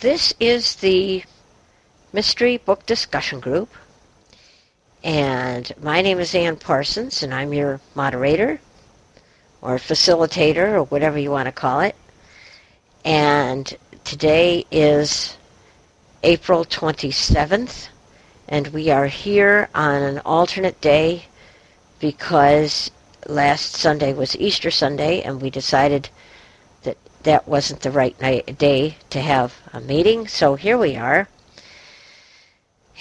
this is the Mystery Book Discussion Group. And my name is Ann Parsons, and I'm your moderator or facilitator or whatever you want to call it. And today is April 27th, and we are here on an alternate day because last Sunday was Easter Sunday, and we decided that wasn't the right night, day to have a meeting. So here we are.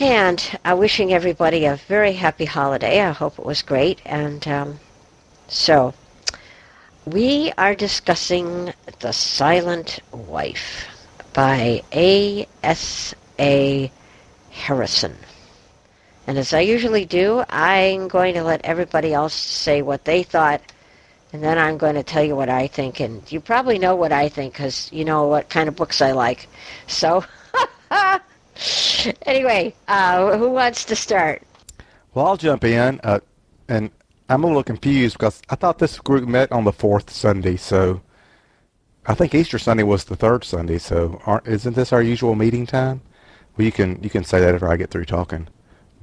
And uh, wishing everybody a very happy holiday. I hope it was great. And um, so we are discussing The Silent Wife by A.S.A. Harrison. And as I usually do, I'm going to let everybody else say what they thought, and then I'm going to tell you what I think. And you probably know what I think because you know what kind of books I like. So, anyway, uh, who wants to start? Well, I'll jump in, uh, and I'm a little confused because I thought this group met on the fourth Sunday, so I think Easter Sunday was the third Sunday. So, isn't this our usual meeting time? Well, you can you can say that after I get through talking.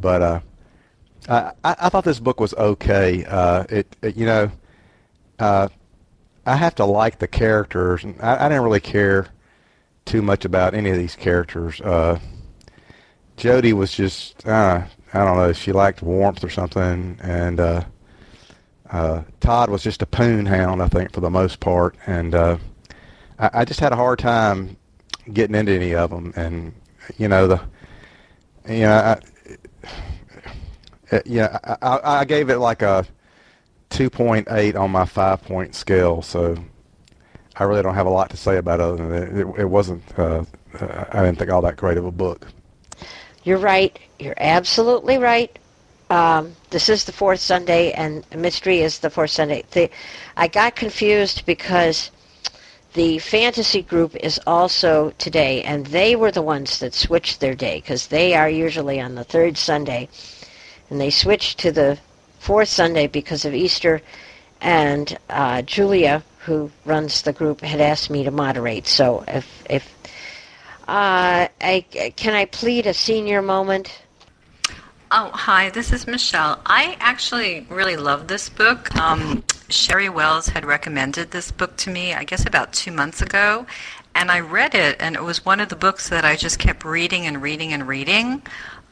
But uh, I, I thought this book was okay. Uh, it, it you know, uh, I have to like the characters. I, I didn't really care too much about any of these characters. Uh, Jodi was just uh, I don't know. She lacked warmth or something, and uh, uh, Todd was just a poon hound, I think, for the most part. And uh, I, I just had a hard time getting into any of them. And you know the you know. I, uh, yeah, I, I gave it like a 2.8 on my five point scale, so I really don't have a lot to say about it other than it. It, it wasn't, uh, I didn't think all that great of a book. You're right. You're absolutely right. Um, this is the fourth Sunday, and Mystery is the fourth Sunday. The, I got confused because the fantasy group is also today, and they were the ones that switched their day because they are usually on the third Sunday and they switched to the fourth Sunday because of Easter. And uh, Julia, who runs the group, had asked me to moderate. So if if uh, I can I plead a senior moment. Oh, hi, this is Michelle. I actually really love this book. Um, Sherry Wells had recommended this book to me, I guess, about two months ago. And I read it, and it was one of the books that I just kept reading and reading and reading.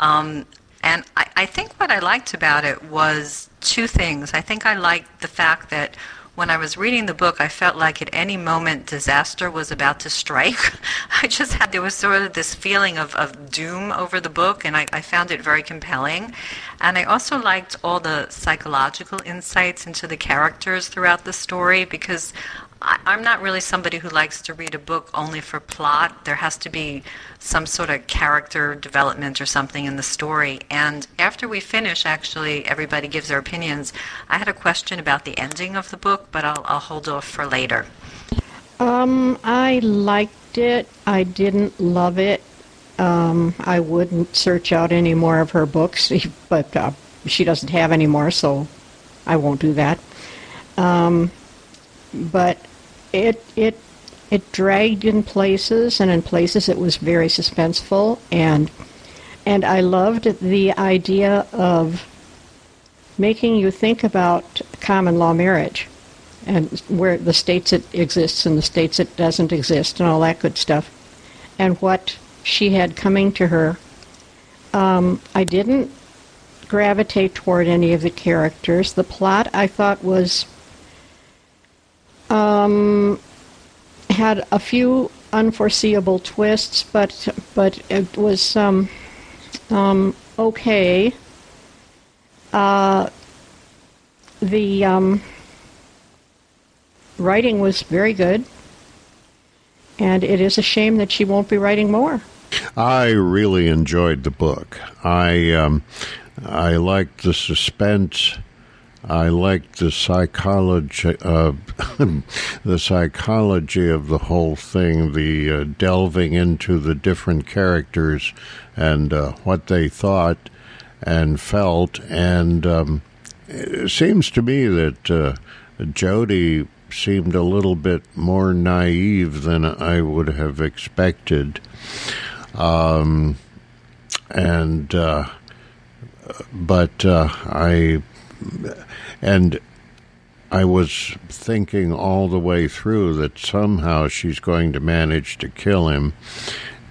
Um, and I, I think what I liked about it was two things. I think I liked the fact that when I was reading the book, I felt like at any moment disaster was about to strike. I just had, there was sort of this feeling of, of doom over the book, and I, I found it very compelling. And I also liked all the psychological insights into the characters throughout the story because I, I'm not really somebody who likes to read a book only for plot. There has to be some sort of character development or something in the story. And after we finish, actually, everybody gives their opinions. I had a question about the ending of the book, but I'll, I'll hold off for later. Um, I liked it. I didn't love it. Um, I wouldn't search out any more of her books, but uh, she doesn't have any more, so I won't do that. Um, but it it it dragged in places, and in places it was very suspenseful, and and I loved the idea of making you think about common law marriage and where the states it exists and the states it doesn't exist and all that good stuff, and what she had coming to her. Um, I didn't gravitate toward any of the characters. The plot I thought was um, had a few unforeseeable twists, but but it was um, um, okay. Uh, the um, writing was very good, and it is a shame that she won't be writing more. I really enjoyed the book. I um, I liked the suspense. I liked the psychology, uh, the psychology of the whole thing, the uh, delving into the different characters and uh, what they thought and felt. And um, it seems to me that uh, Jodi seemed a little bit more naive than I would have expected. Um, and uh, but uh, I and I was thinking all the way through that somehow she's going to manage to kill him,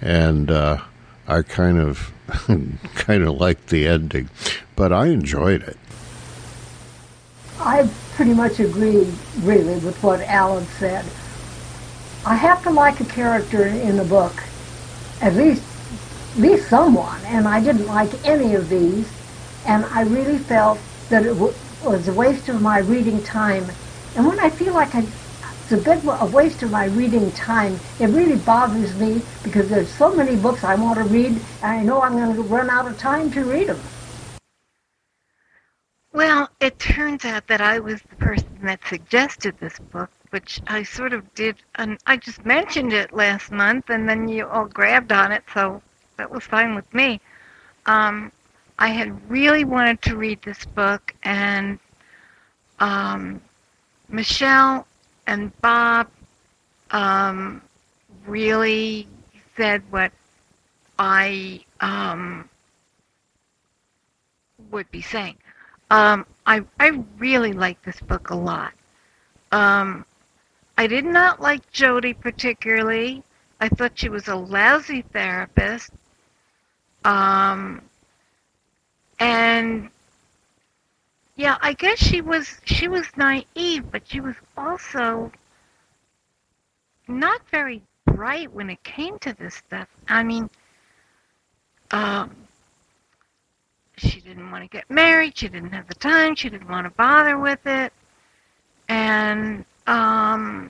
and uh, I kind of kind of liked the ending, but I enjoyed it. I pretty much agree, really, with what Alan said. I have to like a character in a book, at least, at least someone, and I didn't like any of these, and I really felt that it was a waste of my reading time. And when I feel like I, it's a bit of a waste of my reading time, it really bothers me because there's so many books I want to read, and I know I'm going to run out of time to read them. Well, it turns out that I was the person that suggested this book, which I sort of did, and I just mentioned it last month, and then you all grabbed on it, so that was fine with me. Um, I had really wanted to read this book, and um, Michelle and Bob um, really said what I um, would be saying. Um, I I really like this book a lot. Um, I did not like Jodi particularly. I thought she was a lousy therapist. Um, and yeah, I guess she was she was naive, but she was also not very bright when it came to this stuff. I mean, um, she didn't want to get married. She didn't have the time. She didn't want to bother with it. And um,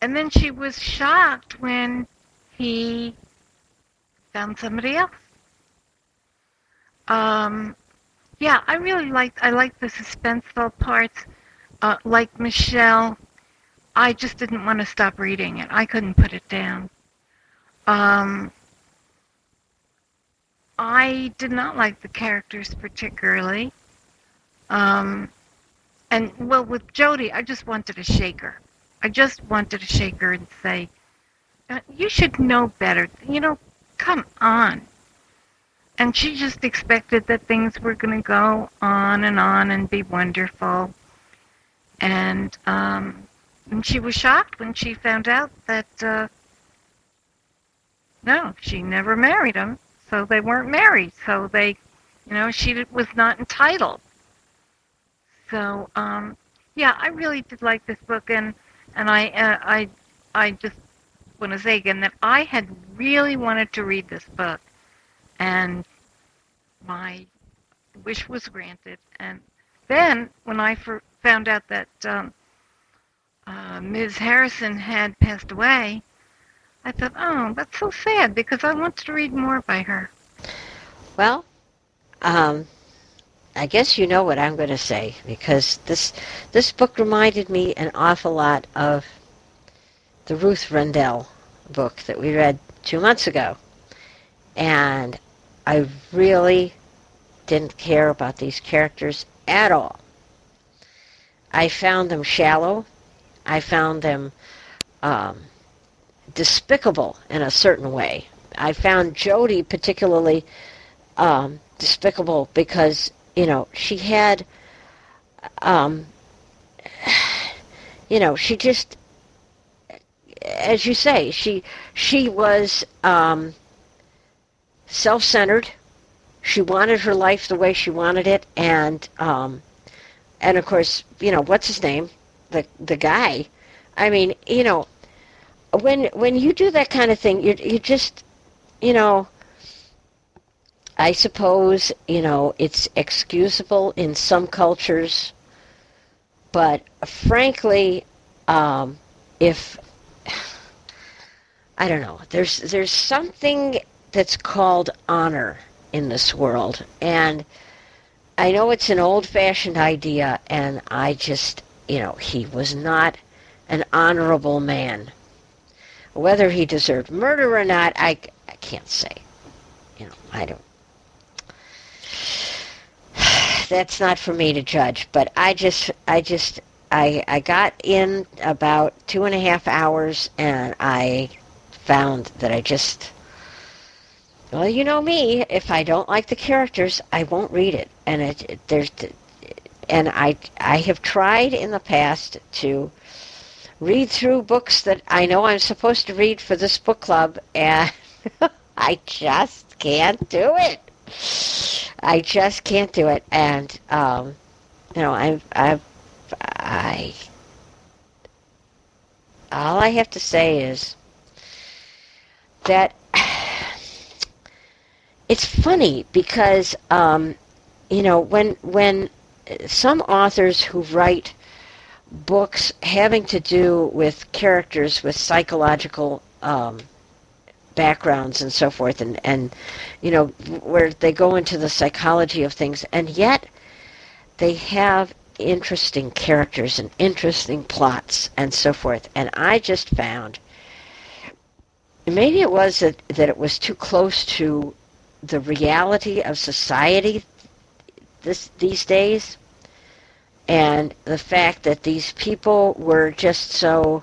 and then she was shocked when he found somebody else. Um, yeah, I really liked I liked the suspenseful parts. Uh, like Michelle, I just didn't want to stop reading it. I couldn't put it down. Um, I did not like the characters particularly. Um, and well, with Jodi, I just wanted to shake her. I just wanted to shake her and say, uh, "You should know better. You know, come on." And she just expected that things were going to go on and on and be wonderful. And um, and she was shocked when she found out that uh, no, she never married him so they weren't married. So they, you know, she was not entitled. So, um, yeah, I really did like this book, and and I uh, I I just want to say again that I had really wanted to read this book, and my wish was granted. And then when I found out that um, uh, Ms. Harrison had passed away, I thought, oh, that's so sad because I wanted to read more by her. Well, um, I guess you know what I'm going to say because this this book reminded me an awful lot of the Ruth Rendell book that we read two months ago, and I really didn't care about these characters at all. I found them shallow. I found them um, despicable in a certain way. I found Jodi particularly um, despicable because you know she had, um, you know, she just, as you say, she she was um, self-centered. She wanted her life the way she wanted it, and um, and of course, you know, what's his name, the the guy. I mean, you know, when when you do that kind of thing, you you just, you know, I suppose you know it's excusable in some cultures, but frankly, um, if I don't know, there's there's something that's called honor in this world, and I know it's an old-fashioned idea, and I just you know he was not an honorable man whether he deserved murder or not, I, I can't say. You know, I don't. That's not for me to judge, but I just, I just, I I got in about two and a half hours, and I found that I just well, you know me. If I don't like the characters, I won't read it. And it, it there's and I I have tried in the past to read through books that I know I'm supposed to read for this book club, and I just can't do it. I just can't do it, and um, you know I've I've I all I have to say is that it's funny because um, you know when when some authors who write books having to do with characters with psychological um, backgrounds and so forth, and and you know where they go into the psychology of things, and yet they have interesting characters and interesting plots and so forth. And I just found maybe it was that, that it was too close to the reality of society this these days and the fact that these people were just so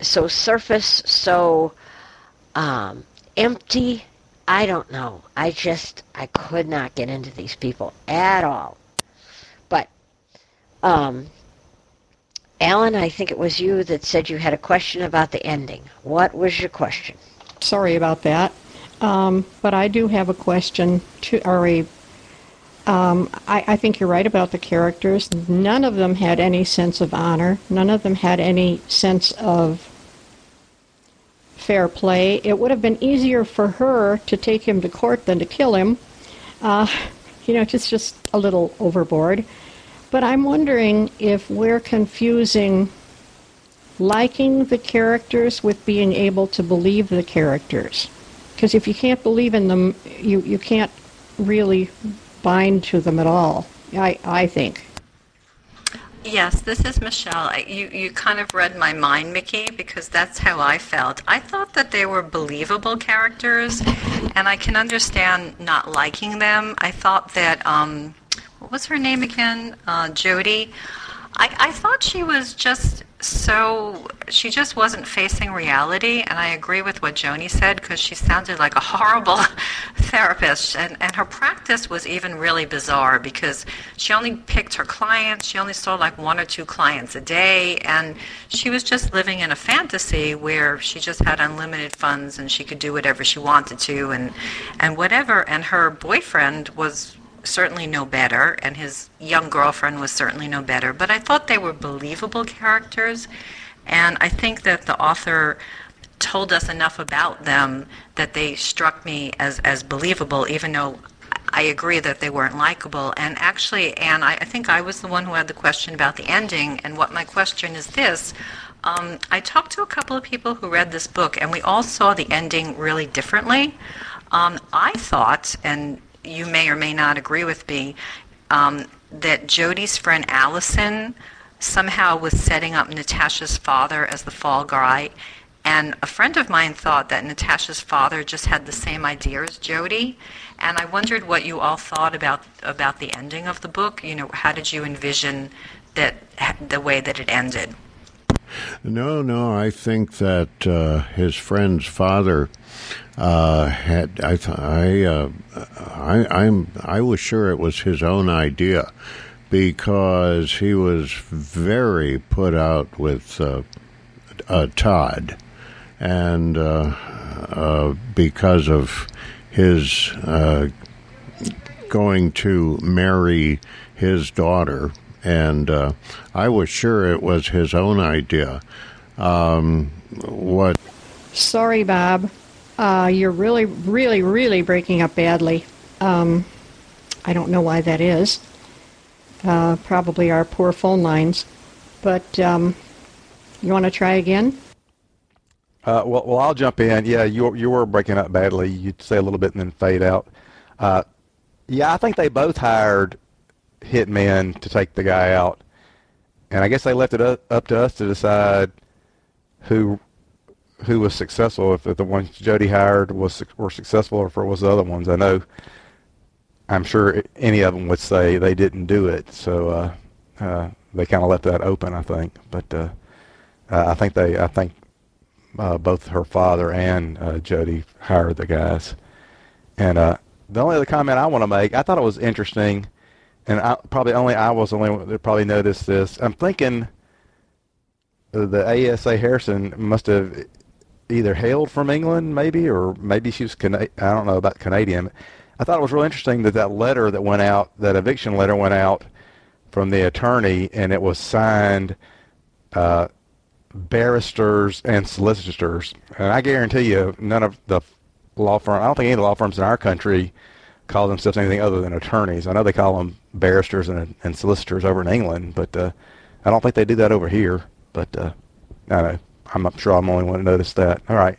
so surface so um, empty i don't know. I just i could not get into these people at all. But um, alan i think it was you that said you had a question about the ending. What was your question? Sorry about that. Um, but I do have a question to, or um, I, I think you're right about the characters. None of them had any sense of honor. None of them had any sense of fair play. It would have been easier for her to take him to court than to kill him. Uh, you know, it's just a little overboard. But I'm wondering if we're confusing liking the characters with being able to believe the characters. Because if you can't believe in them, you, you can't really bind to them at all, I, I think. Yes, this is Michelle. You, you kind of read my mind, Mickey, because that's how I felt. I thought that they were believable characters, and I can understand not liking them. I thought that, um, what was her name again? Uh, Jodi. I, I thought she was just so, she just wasn't facing reality, and I agree with what Joni said because she sounded like a horrible therapist, and, and her practice was even really bizarre because she only picked her clients, she only saw like one or two clients a day, and she was just living in a fantasy where she just had unlimited funds and she could do whatever she wanted to, and, and whatever, and her boyfriend was certainly no better, and his young girlfriend was certainly no better. But I thought they were believable characters, and I think that the author told us enough about them that they struck me as, as believable, even though I agree that they weren't likable. And actually, Anne, I, I think I was the one who had the question about the ending, and what my question is this. Um, I talked to a couple of people who read this book, and we all saw the ending really differently. Um, I thought, and you may or may not agree with me, um, that Jodi's friend Allison somehow was setting up Natasha's father as the fall guy. And a friend of mine thought that Natasha's father just had the same idea as Jodi. And I wondered what you all thought about about the ending of the book. You know, how did you envision that the way that it ended? No, no, I think that uh, his friend's father uh, had. I, I, uh, I, I'm, I was sure it was his own idea because he was very put out with uh, uh, Todd, and uh, uh, because of his going to marry his daughter, and I was sure it was his own idea. Um, what? Sorry, Bob. Uh, you're really, really, really breaking up badly. Um, I don't know why that is. Uh, probably our poor phone lines. But um, you want to try again? Uh, well, well, I'll jump in. Yeah, you you were breaking up badly. You'd say a little bit and then fade out. Uh, yeah, I think they both hired hitmen to take the guy out, and I guess they left it up, up to us to decide who who was successful. If the ones Jodi hired was were successful, or if it was the other ones. I know. I'm sure any of them would say they didn't do it. So uh, uh, they kind of left that open, I think. But uh, I think they, I think uh, both her father and uh, Jodi hired the guys. And uh, the only other comment I want to make, I thought it was interesting, and I, probably only I was the only one that probably noticed this. I'm thinking the ASA Harrison must have either hailed from England, maybe, or maybe she was Cana- I don't know about Canadian. I thought it was really interesting that that letter that went out, that eviction letter went out from the attorney, and it was signed uh, barristers and solicitors. And I guarantee you, none of the law firm, I don't think any of the law firms in our country call themselves anything other than attorneys. I know they call them barristers and, and solicitors over in England, but uh, I don't think they do that over here. But uh, I know. I'm not sure I'm the only one to notice that. All right.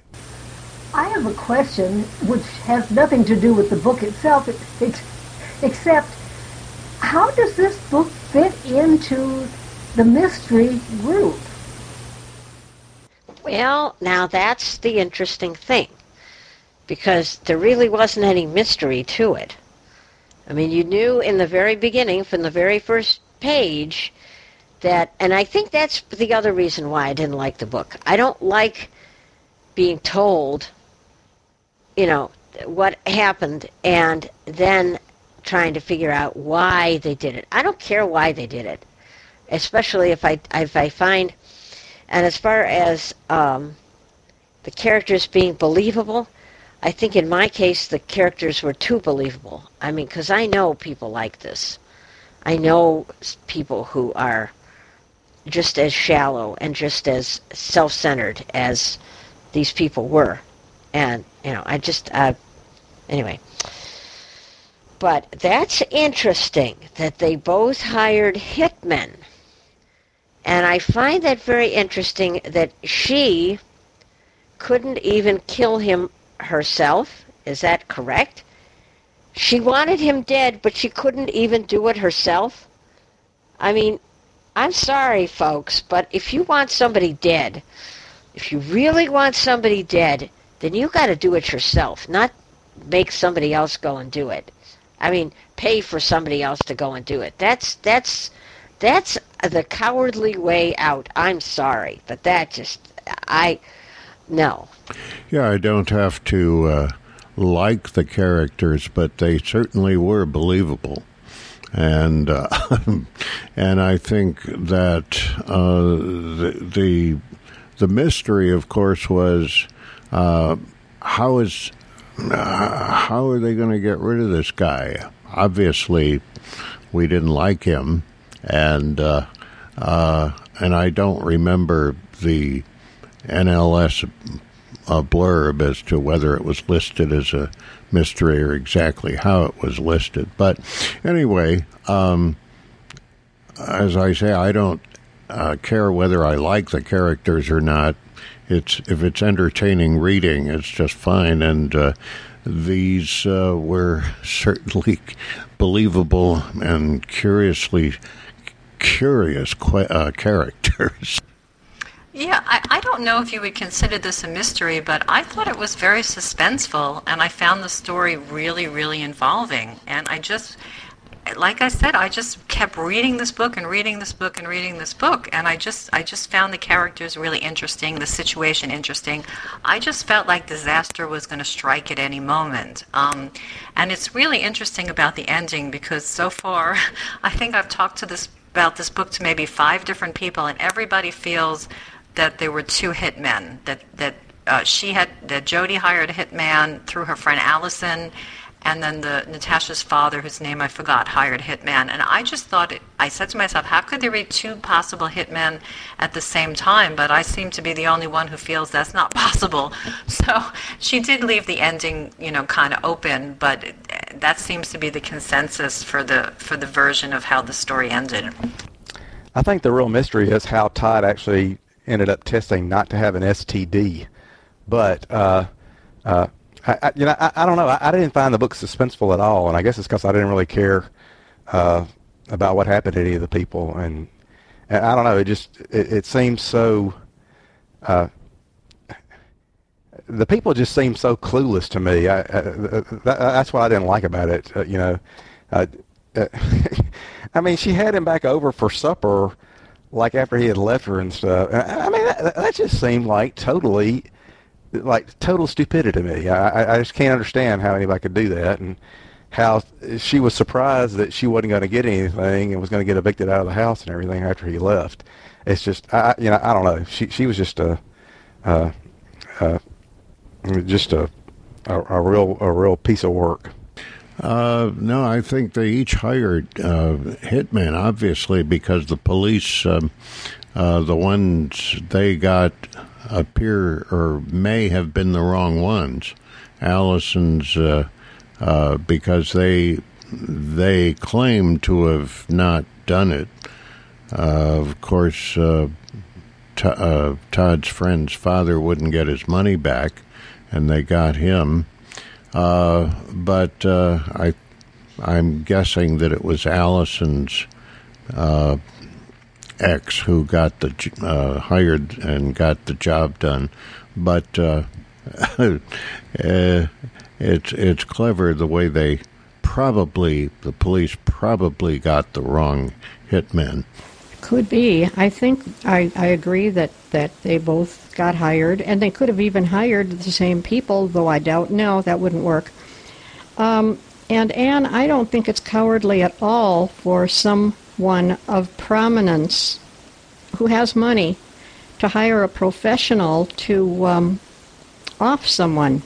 I have a question which has nothing to do with the book itself, except how does this book fit into the mystery group? Well, now that's the interesting thing, because there really wasn't any mystery to it. I mean, you knew in the very beginning, from the very first page, that, and I think that's the other reason why I didn't like the book. I don't like being told, you know, what happened and then trying to figure out why they did it. I don't care why they did it, especially if I if I find, and as far as um, the characters being believable, I think in my case the characters were too believable. I mean, because I know people like this. I know people who are just as shallow and just as self-centered as these people were. And, you know, I just, uh, anyway. But that's interesting that they both hired hitmen. And I find that very interesting that she couldn't even kill him herself. Is that correct? She wanted him dead, but she couldn't even do it herself. I mean, I'm sorry, folks, but if you want somebody dead, if you really want somebody dead, then you got to do it yourself, not make somebody else go and do it. I mean, pay for somebody else to go and do it. That's that's that's the cowardly way out. I'm sorry, but that just I no. Yeah, I don't have to uh, like the characters, but they certainly were believable and uh, and I think that uh, the, the, the mystery, of course, was uh, how is uh, how are they going to get rid of this guy? Obviously, we didn't like him, and uh, uh, and I don't remember the NLS blurb as to whether it was listed as a mystery or exactly how it was listed. But anyway, um, as I say, I don't uh, care whether I like the characters or not. It's if it's entertaining reading, it's just fine. And uh, these uh, were certainly believable and curiously curious qu- uh, characters. Yeah, I, I don't know if you would consider this a mystery, but I thought it was very suspenseful, and I found the story really, really involving. And I just, like I said, I just kept reading this book and reading this book and reading this book, and I just, I just found the characters really interesting, the situation interesting. I just felt like disaster was going to strike at any moment. Um, and it's really interesting about the ending because so far, I think I've talked to this about this book to maybe five different people, and everybody feels that there were two hitmen. That that uh, she had that Jodi hired a hitman through her friend Allison, and then the Natasha's father, whose name I forgot, hired a hitman. And I just thought it, I said to myself, how could there be two possible hitmen at the same time? But I seem to be the only one who feels that's not possible. So she did leave the ending, you know, kind of open. But that seems to be the consensus for the for the version of how the story ended. I think the real mystery is how Todd actually ended up testing not to have an STD. But uh, uh, I, I, you know, I, I don't know. I, I, didn't find the book suspenseful at all, and I guess it's because I didn't really care uh, about what happened to any of the people, and, and I don't know. It just it, it seems so. Uh, the people just seem so clueless to me. I, that, that's what I didn't like about it. Uh, you know, uh, I mean, she had him back over for supper like after he had left her and stuff. I, mean, that, that just seemed like totally, like total stupidity to me. I, I just can't understand how anybody could do that, and how she was surprised that she wasn't going to get anything and was going to get evicted out of the house and everything after he left. It's just, I, you know, I don't know. She she was just a, uh, uh, just a, a, a real a real piece of work. Uh, no, I think they each hired uh, hitmen, obviously, because the police, um, uh, the ones they got appear or may have been the wrong ones. Allison's, uh, uh, because they they claim to have not done it. Uh, of course, T- Todd's friend's father wouldn't get his money back, and they got him. Uh, but uh, I, I'm guessing that it was Allison's uh, ex who got the uh, hired and got the job done. But uh, it's it's clever the way they probably the police probably got the wrong hitmen. Could be. I think I, I agree that, that they both got hired, and they could have even hired the same people, though I doubt no, that wouldn't work. Um, and Anne, I don't think it's cowardly at all for someone of prominence who has money to hire a professional to um, off someone.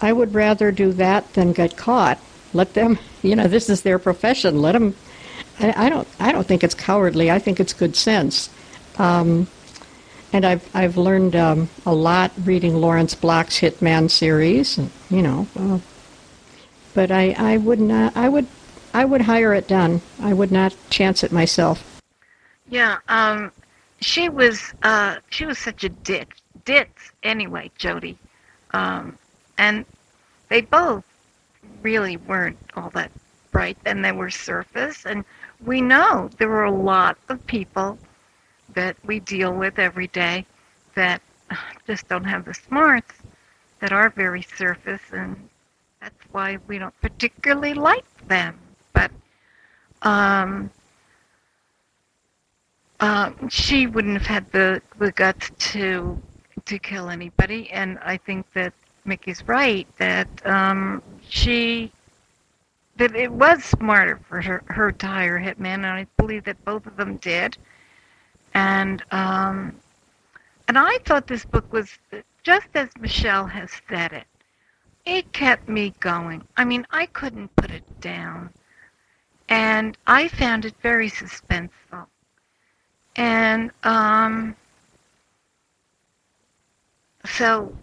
I would rather do that than get caught. Let them, you know, this is their profession. Let them I, I, don't. I don't think it's cowardly. I think it's good sense. Um, and I've I've learned um, a lot reading Lawrence Block's Hitman series. And, You know, uh, but I I would not. I would I would hire it done. I would not chance it myself. Yeah. Um, she was uh, she was such a ditz ditz anyway, Jodi, um, and they both really weren't all that bright. And they were surface and we know there are a lot of people that we deal with every day that just don't have the smarts that are very surface and that's why we don't particularly like them but um, uh, she wouldn't have had the, the guts to to kill anybody and I think that Mickey's right that um, she that it was smarter for her, her to hire hitman, and I believe that both of them did. And um, and I thought this book was just as Michelle has said it. It kept me going. I mean, I couldn't put it down, and I found it very suspenseful. And um, so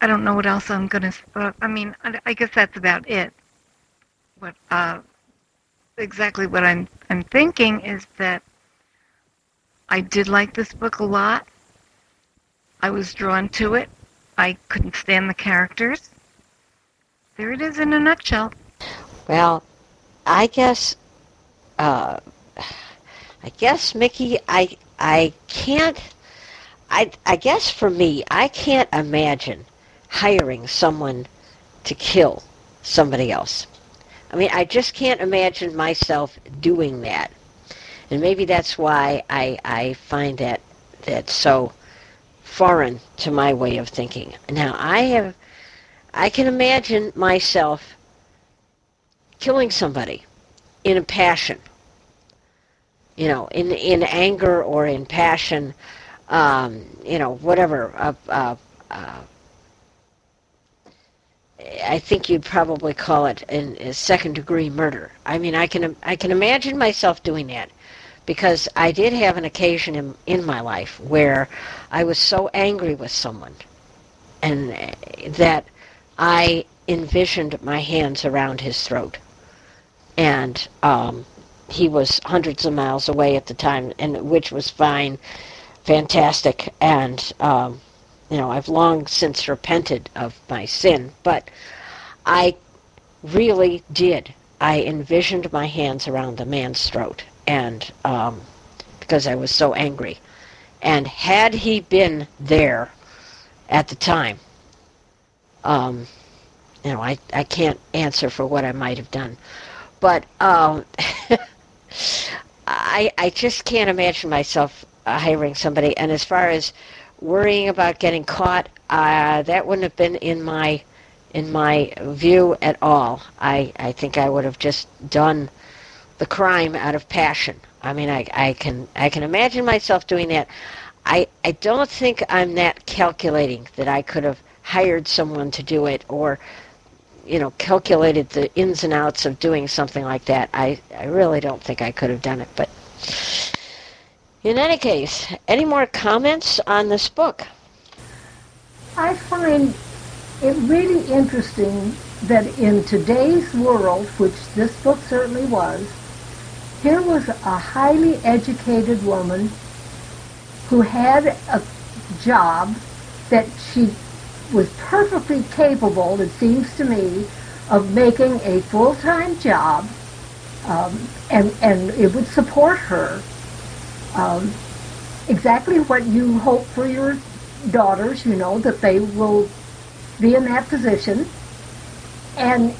I don't know what else I'm gonna. Uh, I mean, I, I guess that's about it what uh, exactly what I'm I'm thinking is that I did like this book a lot. I was drawn to it. I couldn't stand the characters. There it is in a nutshell. Well, I guess, uh, I guess Mickey, I I can't. I I guess for me, I can't imagine hiring someone to kill somebody else. I mean, I just can't imagine myself doing that. And maybe that's why I, I find that, that so foreign to my way of thinking. Now, I have, I can imagine myself killing somebody in a passion, you know, in, in anger or in passion, um, you know, whatever, uh, uh, uh, I think you'd probably call it a second degree murder. I mean, I can I can imagine myself doing that because I did have an occasion in, in my life where I was so angry with someone and that I envisioned my hands around his throat. And um, he was hundreds of miles away at the time, and which was fine, fantastic, and um, you know, I've long since repented of my sin, but I really did. I envisioned my hands around the man's throat, and um, because I was so angry. And had he been there at the time, um, you know, I, I can't answer for what I might have done. But um, I I, just can't imagine myself hiring somebody. And as far as worrying about getting caught, uh, that wouldn't have been in my in my view at all. I, I think I would have just done the crime out of passion. I mean, I, I can I can imagine myself doing that. I I don't think I'm that calculating that I could have hired someone to do it or you know calculated the ins and outs of doing something like that. I I really don't think I could have done it. But in any case, any more comments on this book? I find it really interesting that in today's world, which this book certainly was, here was a highly educated woman who had a job that she was perfectly capable, it seems to me, of making a full-time job, um, and, and it would support her. Um, exactly what you hope for your daughters, you know, that they will be in that position, and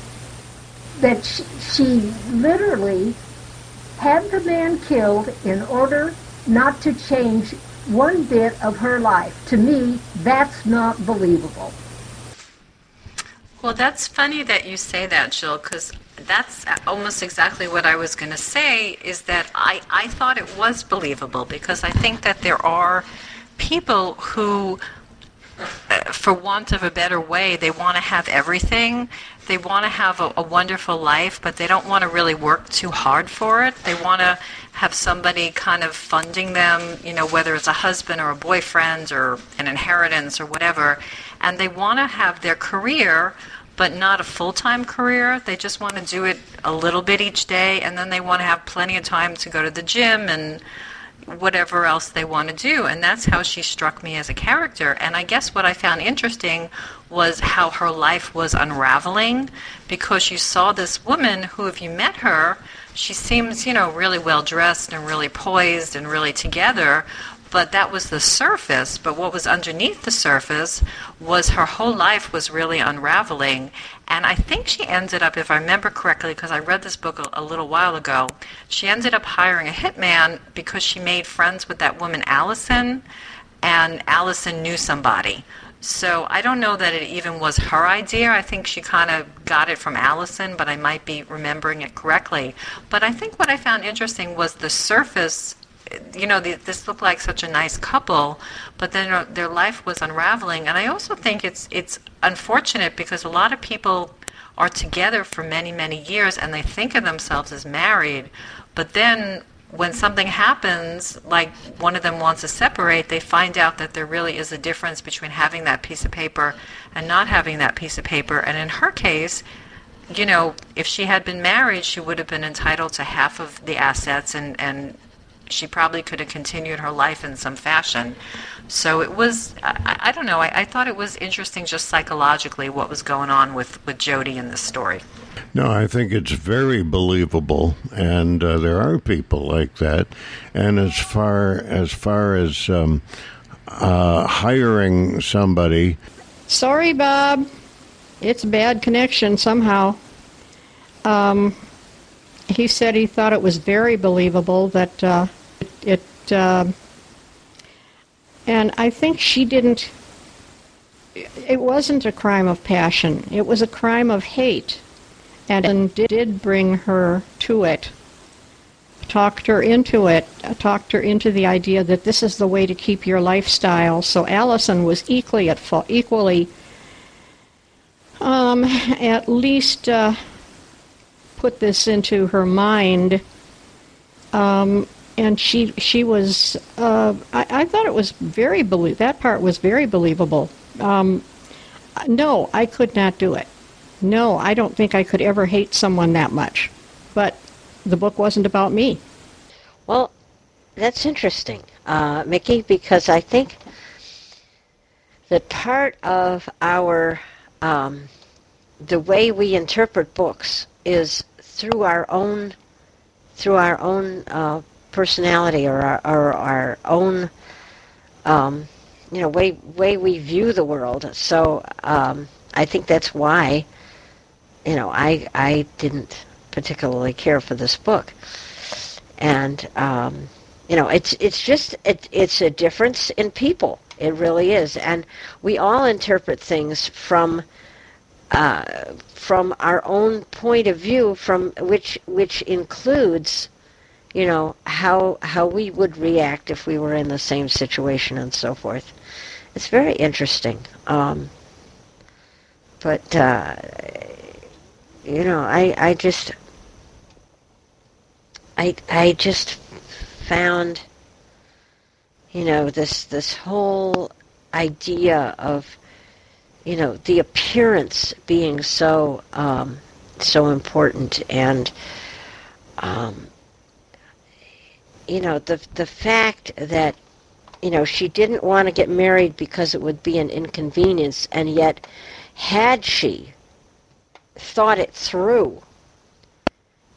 that she, she literally had the man killed in order not to change one bit of her life. To me, that's not believable. Well, that's funny that you say that, Jill, because that's almost exactly what I was going to say is that I, I thought it was believable because I think that there are people who, uh, for want of a better way, they want to have everything. They want to have a, a wonderful life, but they don't want to really work too hard for it. They want to have somebody kind of funding them, you know, whether it's a husband or a boyfriend or an inheritance or whatever. And they want to have their career but not a full time career. They just want to do it a little bit each day, and then they want to have plenty of time to go to the gym and whatever else they want to do. And that's how she struck me as a character. And I guess what I found interesting was how her life was unraveling because you saw this woman who, if you met her, she seems, you know, really well dressed and really poised and really together, but that was the surface. But what was underneath the surface was her whole life was really unraveling. And I think she ended up, if I remember correctly, because I read this book a, a, little while ago, she ended up hiring a hitman because she made friends with that woman, Allison, and Allison knew somebody. So I don't know that it even was her idea. I think she kind of got it from Allison, but I might be remembering it correctly. But I think what I found interesting was the surface you know, this looked like such a nice couple, but then uh, their life was unraveling. And I also think it's it's unfortunate because a lot of people are together for many many years and they think of themselves as married, but then when something happens, like one of them wants to separate, they find out that there really is a difference between having that piece of paper and not having that piece of paper. And in her case, you know, if she had been married, she would have been entitled to half of the assets and, and she probably could have continued her life in some fashion. So it was, I, I don't know, I, I, thought it was interesting just psychologically what was going on with, with Jodi in this story. No, I think it's very believable, and uh, there are people like that. And as far as far as um, uh, hiring somebody, sorry, Bob, it's a bad connection somehow. Um, he said he thought it was very believable that uh, it, it uh, and I think she didn't it wasn't a crime of passion. It was a crime of hate. And did bring her to it talked her into it talked her into the idea that this is the way to keep your lifestyle. So Allison was equally at fault equally um, at least uh, put this into her mind. Um, and she she was uh, I, I, thought it was very belie- that part was very believable. Um, no, I could not do it. No, I don't think I could ever hate someone that much. But the book wasn't about me. Well, that's interesting, uh, Mickey, because I think that part of our um, the way we interpret books is through our own through our own uh, personality or our, or our own um, you know way way we view the world. So um, I think that's why you know I I didn't particularly care for this book. and um, you know, it's it's just it, it's a difference in people. It really is, and we all interpret things from uh, from our own point of view, from which which includes, you know, how how we would react if we were in the same situation and so forth. It's very interesting. Um, but uh, you know, I I just I I just found you know this this whole idea of you know the appearance being so um, so important and um, you know the the fact that you know she didn't want to get married because it would be an inconvenience and yet had she thought it through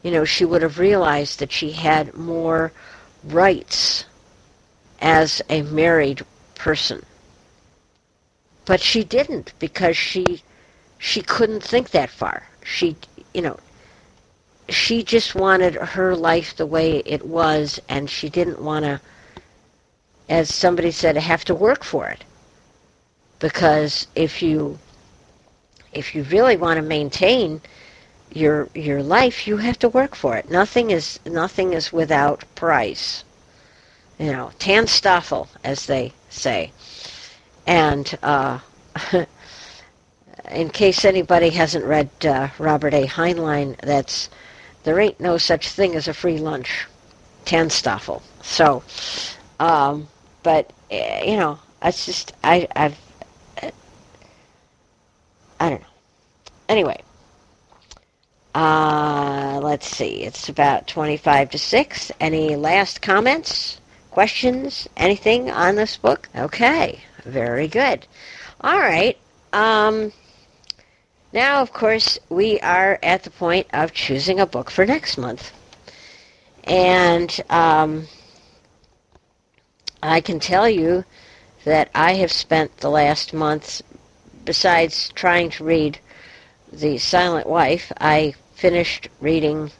you know she would have realized that she had more rights as a married person. But she didn't because she she couldn't think that far. She you know she just wanted her life the way it was and she didn't want to as somebody said have to work for it. Because if you if you really want to maintain your your life, you have to work for it. Nothing is nothing is without price. You know, TANSTAAFL, as they say. And uh, in case anybody hasn't read uh, Robert A. Heinlein, that's there ain't no such thing as a free lunch. TANSTAAFL. So, um, but uh, you know, it's just I I've I don't know. Anyway, uh, let's see. It's about 25 to 6. Any last comments, questions, anything on this book? Okay, very good. All right. Um, now, of course, we are at the point of choosing a book for next month. And um, I can tell you that I have spent the last month, besides trying to read The Silent Wife, I finished reading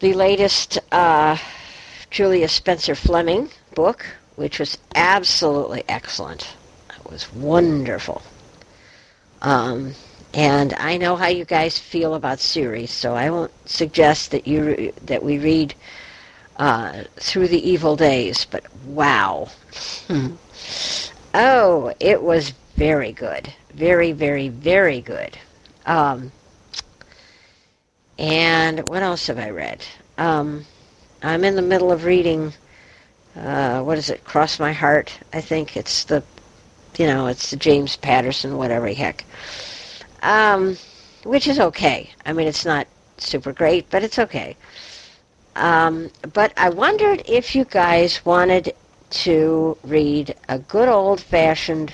the latest uh, Julia Spencer Fleming book, which was absolutely excellent. It was wonderful. Um, and I know how you guys feel about series, so I won't suggest that you that we read uh, through the evil days. But wow, oh, it was very good, very, very, very good. Um, and what else have I read? Um, I'm in the middle of reading. Uh, what is it? Cross My Heart. I think it's the, you know, it's the James Patterson, whatever heck. Um, which is okay. I mean, it's not super great, but it's okay. Um, but I wondered if you guys wanted to read a good old-fashioned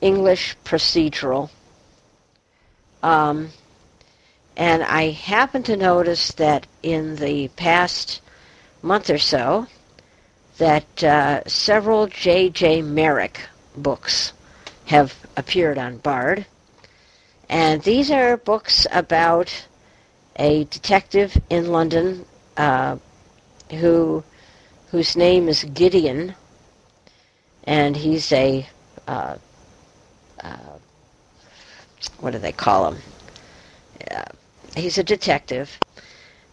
English procedural. Um, and I happened to notice that in the past month or so, that uh, several J.J. Marric books have appeared on Bard. And these are books about a detective in London uh, who whose name is Gideon, and he's a uh, uh, what do they call him? Uh, he's a detective.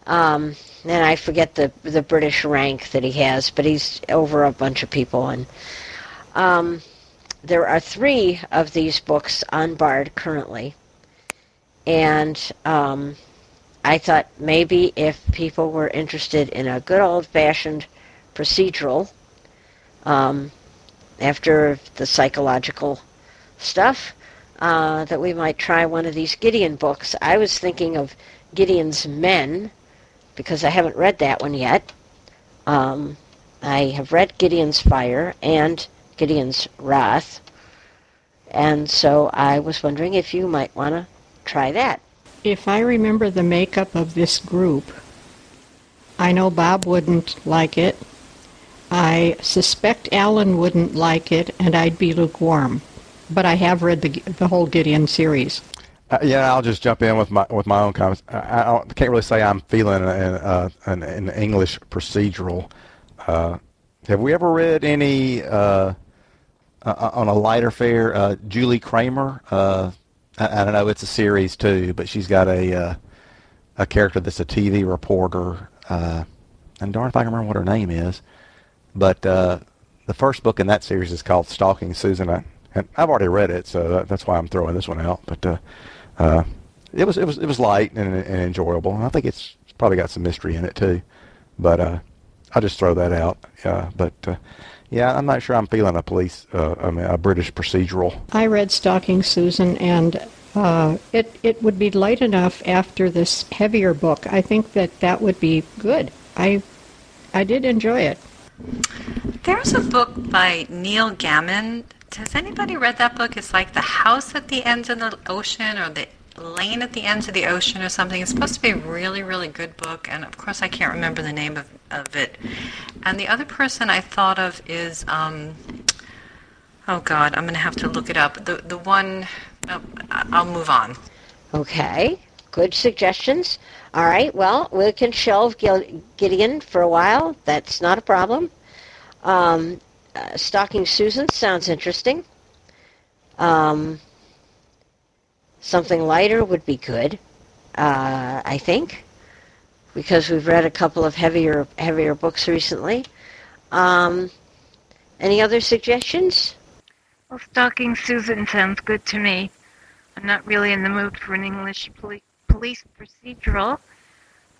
Um, and I forget the the British rank that he has, but he's over a bunch of people. And um, there are three of these books on Bard currently, and um, I thought maybe if people were interested in a good old-fashioned procedural, um, after the psychological stuff, uh, that we might try one of these Gideon books. I was thinking of Gideon's Men, because I haven't read that one yet. Um, I have read Gideon's Fire and Gideon's Wrath, and so I was wondering if you might want to try that. If I remember the makeup of this group, I know Bob wouldn't like it. I suspect Alan wouldn't like it, and I'd be lukewarm but I have read the the whole Gideon series. Uh, yeah, I'll just jump in with my with my own comments. I, I can't really say I'm feeling an, uh, an, an English procedural. Uh, have we ever read any uh, uh, on a lighter fare? Uh, Julie Kramer. I, I, don't know. It's a series too, but she's got a a character that's a TV reporter. and darn if I can remember what her name is. But the first book in that series is called Stalking Susan. I, and I've already read it, so that's why I'm throwing this one out. But uh, it was it was it was light and, and enjoyable. And I think it's, it's probably got some mystery in it too. But uh, I'll just throw that out. Uh, but uh, yeah, I'm not sure I'm feeling a police, uh, I mean, a British procedural. I read Stalking Susan, and uh, it it would be light enough after this heavier book. I think that that would be good. I I did enjoy it. There's a book by Neil Gaiman has anybody read that book? It's like the house at the end of the ocean or the lane at the end of the ocean or something. It's supposed to be a really, really good book, and of course I can't remember the name of, of it. And the other person I thought of is, um, oh God, I'm going to have to look it up. The the one, oh, I'll move on. Okay, good suggestions. All right, well, we can shelve Gideon for a while. That's not a problem. Um, uh, Stalking Susan sounds interesting. Um, something lighter would be good, uh, I think, because we've read a couple of heavier heavier books recently. Um, any other suggestions? Well, Stalking Susan sounds good to me. I'm not really in the mood for an English poli- police procedural.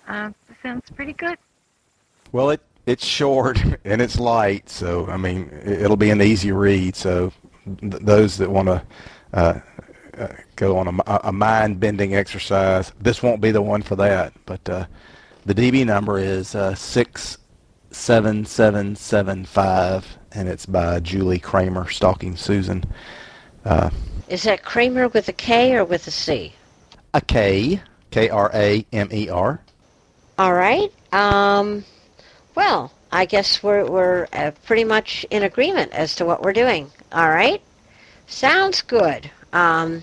Uh, sounds pretty good. Well, it it's short and it's light, so I mean it'll be an easy read. So th- those that want to uh, uh, go on a, a mind-bending exercise, this won't be the one for that. But uh, the DB number is uh, six seven seven seven five, and it's by Julie Kramer, Stalking Susan. Uh, is that Kramer with a K or with a C? A K, K R A M E R. All right. Um, well, I guess we're, we're uh, pretty much in agreement as to what we're doing. All right? Sounds good. Um,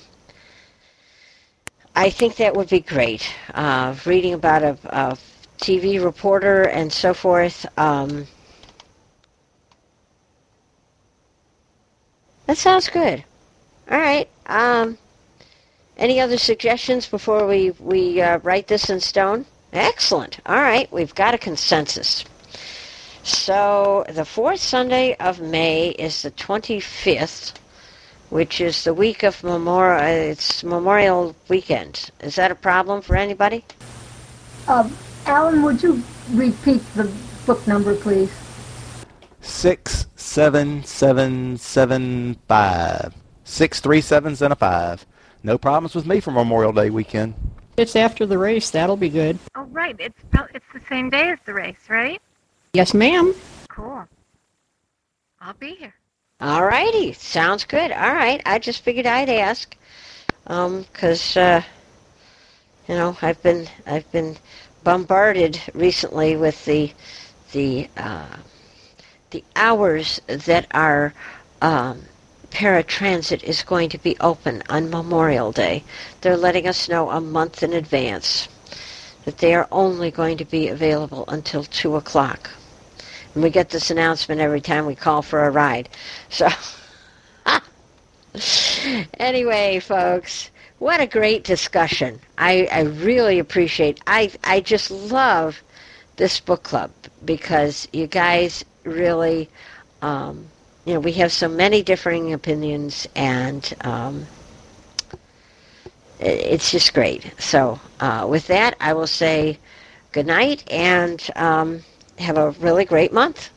I think that would be great. Uh, reading about a, a, TV reporter and so forth. Um, that sounds good. All right. Um, any other suggestions before we, we uh, write this in stone? Excellent. All right. We've got a consensus. So the fourth Sunday of May is the 25th, which is the week of Memorial. It's Memorial Weekend. Is that a problem for anybody? Uh, Alan, would you repeat the book number, please? Six seven seven seven five. Six three sevens and a five. No problems with me for Memorial Day weekend. It's after the race. That'll be good. Oh, right. It's it's the same day as the race, right? Yes, ma'am. Cool. I'll be here. All righty. Sounds good. All right. I just figured I'd ask, because um, uh, you know I've been I've been bombarded recently with the the uh, the hours that our um, paratransit is going to be open on Memorial Day. They're letting us know a month in advance that they are only going to be available until two o'clock. And we get this announcement every time we call for a ride. So, anyway, folks, what a great discussion. I, I really appreciate I I just love this book club because you guys really um, you know, we have so many differing opinions and um, it's just great. So, uh, with that, I will say good night and um, have a really great month.